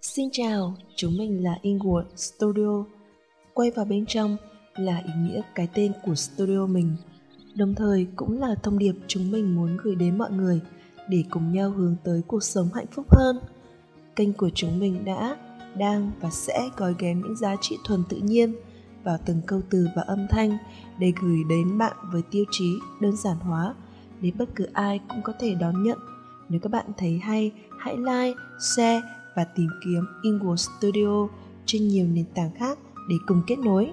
Xin chào, chúng mình là Ingwood Studio. Quay vào bên trong là ý nghĩa cái tên của studio mình, đồng thời cũng là thông điệp chúng mình muốn gửi đến mọi người để cùng nhau hướng tới cuộc sống hạnh phúc hơn. Kênh của chúng mình đã, đang và sẽ gói ghém những giá trị thuần tự nhiên vào từng câu từ và âm thanh để gửi đến bạn với tiêu chí đơn giản hóa để bất cứ ai cũng có thể đón nhận. Nếu các bạn thấy hay, hãy like, share và tìm kiếm Inwood Studio trên nhiều nền tảng khác để cùng kết nối.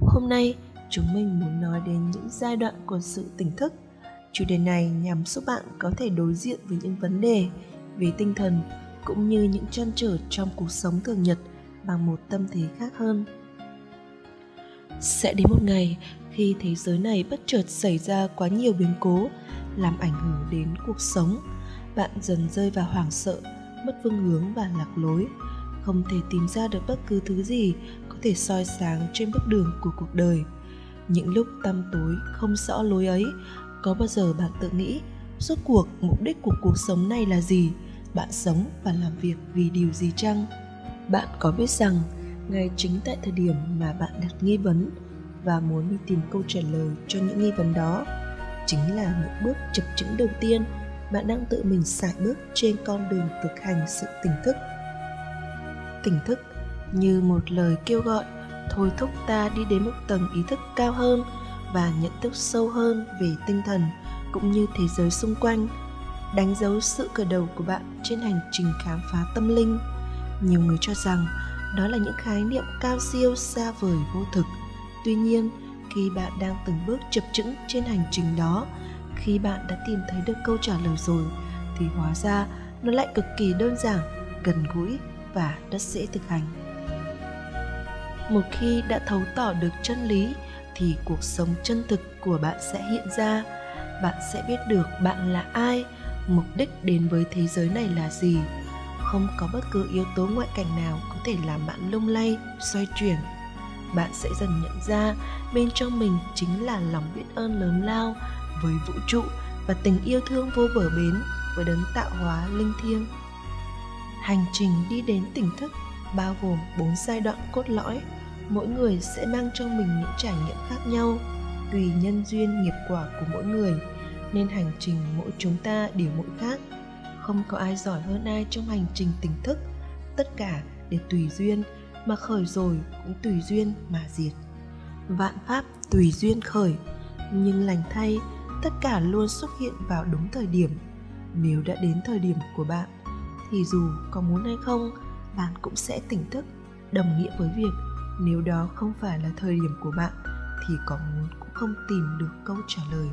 Hôm nay, chúng mình muốn nói đến những giai đoạn của sự tỉnh thức. Chủ đề này nhằm giúp bạn có thể đối diện với những vấn đề về tinh thần cũng như những trăn trở trong cuộc sống thường nhật bằng một tâm thế khác hơn. Sẽ đến một ngày khi thế giới này bất chợt xảy ra quá nhiều biến cố làm ảnh hưởng đến cuộc sống bạn dần rơi vào hoảng sợ, mất phương hướng và lạc lối. Không thể tìm ra được bất cứ thứ gì có thể soi sáng trên bước đường của cuộc đời. Những lúc tăm tối không rõ lối ấy, có bao giờ bạn tự nghĩ rốt cuộc mục đích của cuộc sống này là gì? Bạn sống và làm việc vì điều gì chăng? Bạn có biết rằng ngay chính tại thời điểm mà bạn đặt nghi vấn và muốn đi tìm câu trả lời cho những nghi vấn đó, chính là những bước chập chững đầu tiên bạn đang tự mình sải bước trên con đường thực hành sự tỉnh thức. Tỉnh thức như một lời kêu gọi, thôi thúc ta đi đến một tầng ý thức cao hơn và nhận thức sâu hơn về tinh thần cũng như thế giới xung quanh, đánh dấu sự khởi đầu của bạn trên hành trình khám phá tâm linh. Nhiều người cho rằng đó là những khái niệm cao siêu xa vời vô thực. Tuy nhiên, khi bạn đang từng bước chập chững trên hành trình đó khi bạn đã tìm thấy được câu trả lời rồi, thì hóa ra nó lại cực kỳ đơn giản, gần gũi và rất dễ thực hành. Một khi đã thấu tỏ được chân lý, thì cuộc sống chân thực của bạn sẽ hiện ra. Bạn sẽ biết được bạn là ai, mục đích đến với thế giới này là gì. Không có bất cứ yếu tố ngoại cảnh nào có thể làm bạn lung lay, xoay chuyển. Bạn sẽ dần nhận ra bên trong mình chính là lòng biết ơn lớn lao với vũ trụ và tình yêu thương vô bờ bến với đấng tạo hóa linh thiêng. Hành trình đi đến tỉnh thức bao gồm bốn giai đoạn cốt lõi. Mỗi người sẽ mang trong mình những trải nghiệm khác nhau, tùy nhân duyên nghiệp quả của mỗi người, nên hành trình mỗi chúng ta đều mỗi khác. Không có ai giỏi hơn ai trong hành trình tỉnh thức, tất cả đều tùy duyên, mà khởi rồi cũng tùy duyên mà diệt. Vạn pháp tùy duyên khởi, nhưng lành thay tất cả luôn xuất hiện vào đúng thời điểm. Nếu đã đến thời điểm của bạn, thì dù có muốn hay không, bạn cũng sẽ tỉnh thức, đồng nghĩa với việc nếu đó không phải là thời điểm của bạn, thì có muốn cũng không tìm được câu trả lời.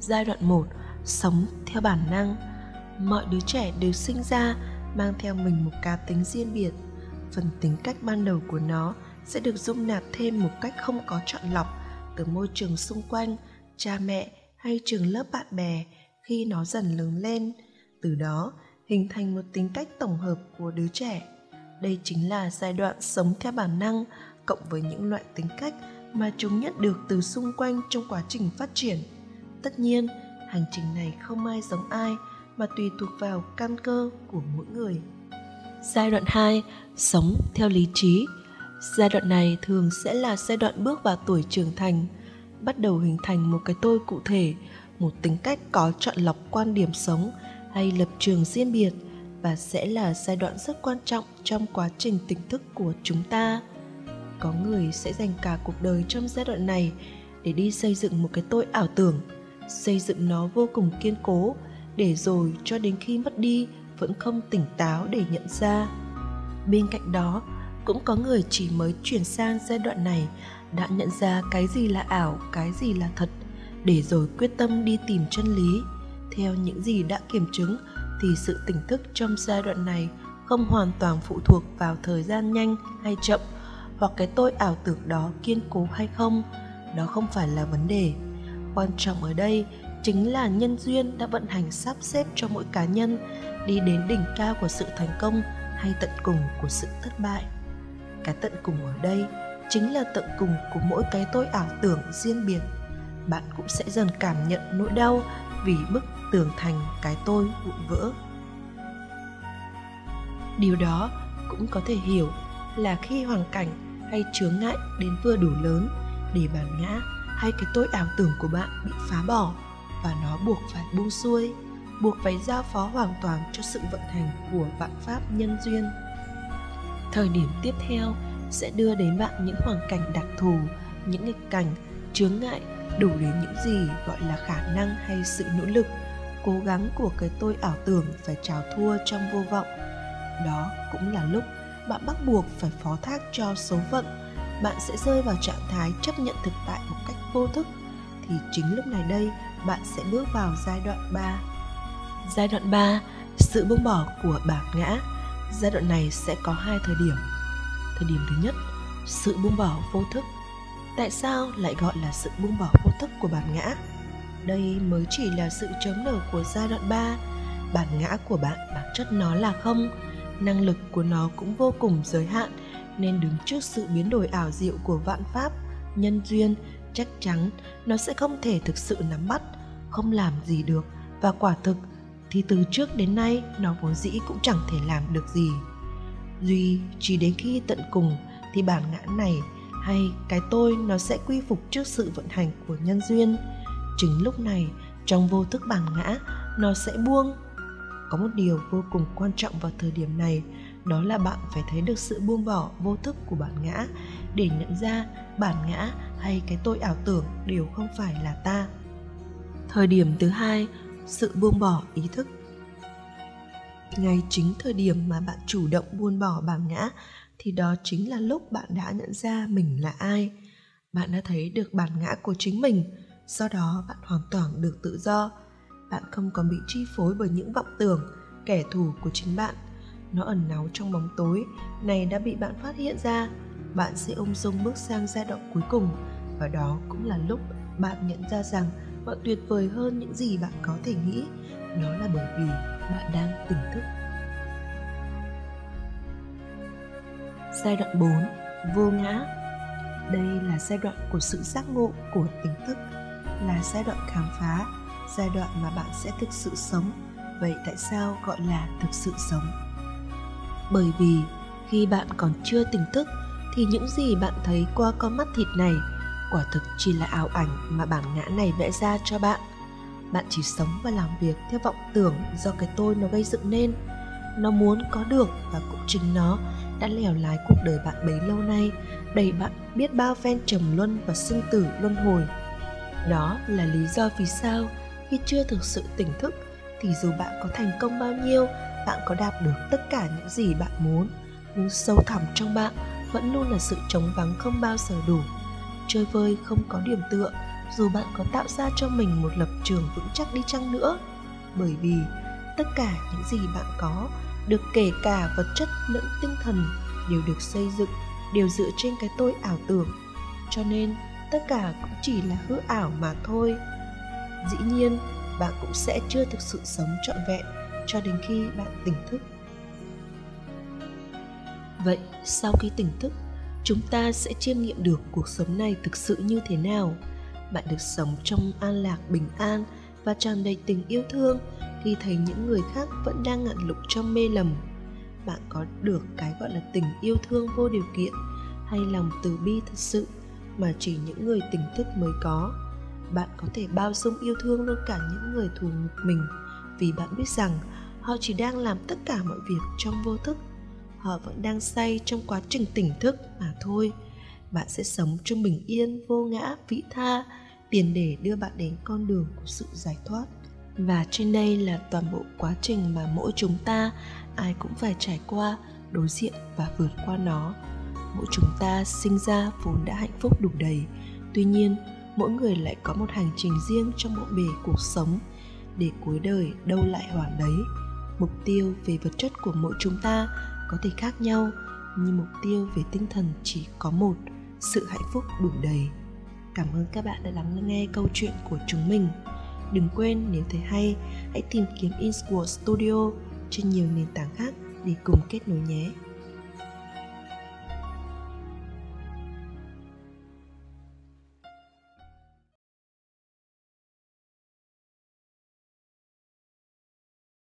Giai đoạn 1 Sống theo bản năng. Mọi đứa trẻ đều sinh ra mang theo mình một cá tính riêng biệt. Phần tính cách ban đầu của nó sẽ được dung nạp thêm một cách không có chọn lọc từ môi trường xung quanh cha mẹ hay trường lớp bạn bè khi nó dần lớn lên từ đó hình thành một tính cách tổng hợp của đứa trẻ đây chính là giai đoạn sống theo bản năng cộng với những loại tính cách mà chúng nhận được từ xung quanh trong quá trình phát triển tất nhiên hành trình này không ai giống ai mà tùy thuộc vào căn cơ của mỗi người. Giai đoạn 2, sống theo lý trí. Giai đoạn này thường sẽ là giai đoạn bước vào tuổi trưởng thành, bắt đầu hình thành một cái tôi cụ thể, một tính cách có chọn lọc quan điểm sống hay lập trường riêng biệt và sẽ là giai đoạn rất quan trọng trong quá trình tỉnh thức của chúng ta. Có người sẽ dành cả cuộc đời trong giai đoạn này để đi xây dựng một cái tôi ảo tưởng, xây dựng nó vô cùng kiên cố để rồi cho đến khi mất đi vẫn không tỉnh táo để nhận ra bên cạnh đó cũng có người chỉ mới chuyển sang giai đoạn này, đã nhận ra cái gì là ảo, cái gì là thật, để rồi quyết tâm đi tìm chân lý. Theo những gì đã kiểm chứng, thì sự tỉnh thức trong giai đoạn này không hoàn toàn phụ thuộc vào thời gian nhanh hay chậm, hoặc cái tôi ảo tưởng đó kiên cố hay không. Đó không phải là vấn đề. Quan trọng ở đây chính là nhân duyên đã vận hành sắp xếp cho mỗi cá nhân, đi đến đỉnh cao của sự thành công hay tận cùng của sự thất bại cái tận cùng ở đây chính là tận cùng của mỗi cái tôi ảo tưởng riêng biệt. Bạn cũng sẽ dần cảm nhận nỗi đau vì bức tường thành cái tôi vụn vỡ. Điều đó cũng có thể hiểu là khi hoàn cảnh hay chướng ngại đến vừa đủ lớn để bản ngã hay cái tôi ảo tưởng của bạn bị phá bỏ và nó buộc phải buông xuôi, buộc phải giao phó hoàn toàn cho sự vận hành của vạn pháp nhân duyên thời điểm tiếp theo sẽ đưa đến bạn những hoàn cảnh đặc thù những nghịch cảnh chướng ngại đủ đến những gì gọi là khả năng hay sự nỗ lực cố gắng của cái tôi ảo tưởng phải trào thua trong vô vọng đó cũng là lúc bạn bắt buộc phải phó thác cho số phận bạn sẽ rơi vào trạng thái chấp nhận thực tại một cách vô thức thì chính lúc này đây bạn sẽ bước vào giai đoạn 3. Giai đoạn 3, sự buông bỏ của bản ngã. Giai đoạn này sẽ có hai thời điểm. Thời điểm thứ nhất, sự buông bỏ vô thức. Tại sao lại gọi là sự buông bỏ vô thức của bản ngã? Đây mới chỉ là sự chớm nở của giai đoạn 3. Bản ngã của bạn bản chất nó là không, năng lực của nó cũng vô cùng giới hạn nên đứng trước sự biến đổi ảo diệu của vạn pháp nhân duyên chắc chắn nó sẽ không thể thực sự nắm bắt không làm gì được và quả thực thì từ trước đến nay, nó vốn dĩ cũng chẳng thể làm được gì. Duy chỉ đến khi tận cùng thì bản ngã này hay cái tôi nó sẽ quy phục trước sự vận hành của nhân duyên. Chính lúc này, trong vô thức bản ngã, nó sẽ buông. Có một điều vô cùng quan trọng vào thời điểm này, đó là bạn phải thấy được sự buông bỏ vô thức của bản ngã để nhận ra bản ngã hay cái tôi ảo tưởng đều không phải là ta. Thời điểm thứ hai sự buông bỏ ý thức. Ngay chính thời điểm mà bạn chủ động buông bỏ bản ngã, thì đó chính là lúc bạn đã nhận ra mình là ai. Bạn đã thấy được bản ngã của chính mình, do đó bạn hoàn toàn được tự do. Bạn không còn bị chi phối bởi những vọng tưởng, kẻ thù của chính bạn. Nó ẩn náu trong bóng tối, này đã bị bạn phát hiện ra. Bạn sẽ ung dung bước sang giai đoạn cuối cùng, và đó cũng là lúc bạn nhận ra rằng và tuyệt vời hơn những gì bạn có thể nghĩ. Đó là bởi vì bạn đang tỉnh thức. Giai đoạn 4 vô ngã. Đây là giai đoạn của sự giác ngộ của tỉnh thức, là giai đoạn khám phá, giai đoạn mà bạn sẽ thực sự sống. Vậy tại sao gọi là thực sự sống? Bởi vì khi bạn còn chưa tỉnh thức, thì những gì bạn thấy qua con mắt thịt này quả thực chỉ là ảo ảnh mà bản ngã này vẽ ra cho bạn. Bạn chỉ sống và làm việc theo vọng tưởng do cái tôi nó gây dựng nên. Nó muốn có được và cũng chính nó đã lèo lái cuộc đời bạn bấy lâu nay, đẩy bạn biết bao phen trầm luân và sinh tử luân hồi. Đó là lý do vì sao khi chưa thực sự tỉnh thức thì dù bạn có thành công bao nhiêu, bạn có đạt được tất cả những gì bạn muốn, nhưng sâu thẳm trong bạn vẫn luôn là sự trống vắng không bao giờ đủ chơi vơi không có điểm tựa, dù bạn có tạo ra cho mình một lập trường vững chắc đi chăng nữa. Bởi vì, tất cả những gì bạn có được kể cả vật chất lẫn tinh thần đều được xây dựng, đều dựa trên cái tôi ảo tưởng. Cho nên, tất cả cũng chỉ là hư ảo mà thôi. Dĩ nhiên, bạn cũng sẽ chưa thực sự sống trọn vẹn cho đến khi bạn tỉnh thức. Vậy, sau khi tỉnh thức chúng ta sẽ chiêm nghiệm được cuộc sống này thực sự như thế nào. Bạn được sống trong an lạc, bình an và tràn đầy tình yêu thương khi thấy những người khác vẫn đang ngạn lục trong mê lầm. Bạn có được cái gọi là tình yêu thương vô điều kiện hay lòng từ bi thật sự mà chỉ những người tỉnh thức mới có? Bạn có thể bao dung yêu thương luôn cả những người thù nghịch mình vì bạn biết rằng họ chỉ đang làm tất cả mọi việc trong vô thức họ vẫn đang say trong quá trình tỉnh thức mà thôi. Bạn sẽ sống trong bình yên, vô ngã vĩ tha, tiền để đưa bạn đến con đường của sự giải thoát. Và trên đây là toàn bộ quá trình mà mỗi chúng ta, ai cũng phải trải qua, đối diện và vượt qua nó. Mỗi chúng ta sinh ra vốn đã hạnh phúc đủ đầy. Tuy nhiên, mỗi người lại có một hành trình riêng trong bộ bề cuộc sống để cuối đời đâu lại hoàn đấy. Mục tiêu về vật chất của mỗi chúng ta có thể khác nhau, nhưng mục tiêu về tinh thần chỉ có một, sự hạnh phúc đủ đầy. Cảm ơn các bạn đã lắng nghe câu chuyện của chúng mình. Đừng quên, nếu thấy hay, hãy tìm kiếm inscore Studio trên nhiều nền tảng khác để cùng kết nối nhé.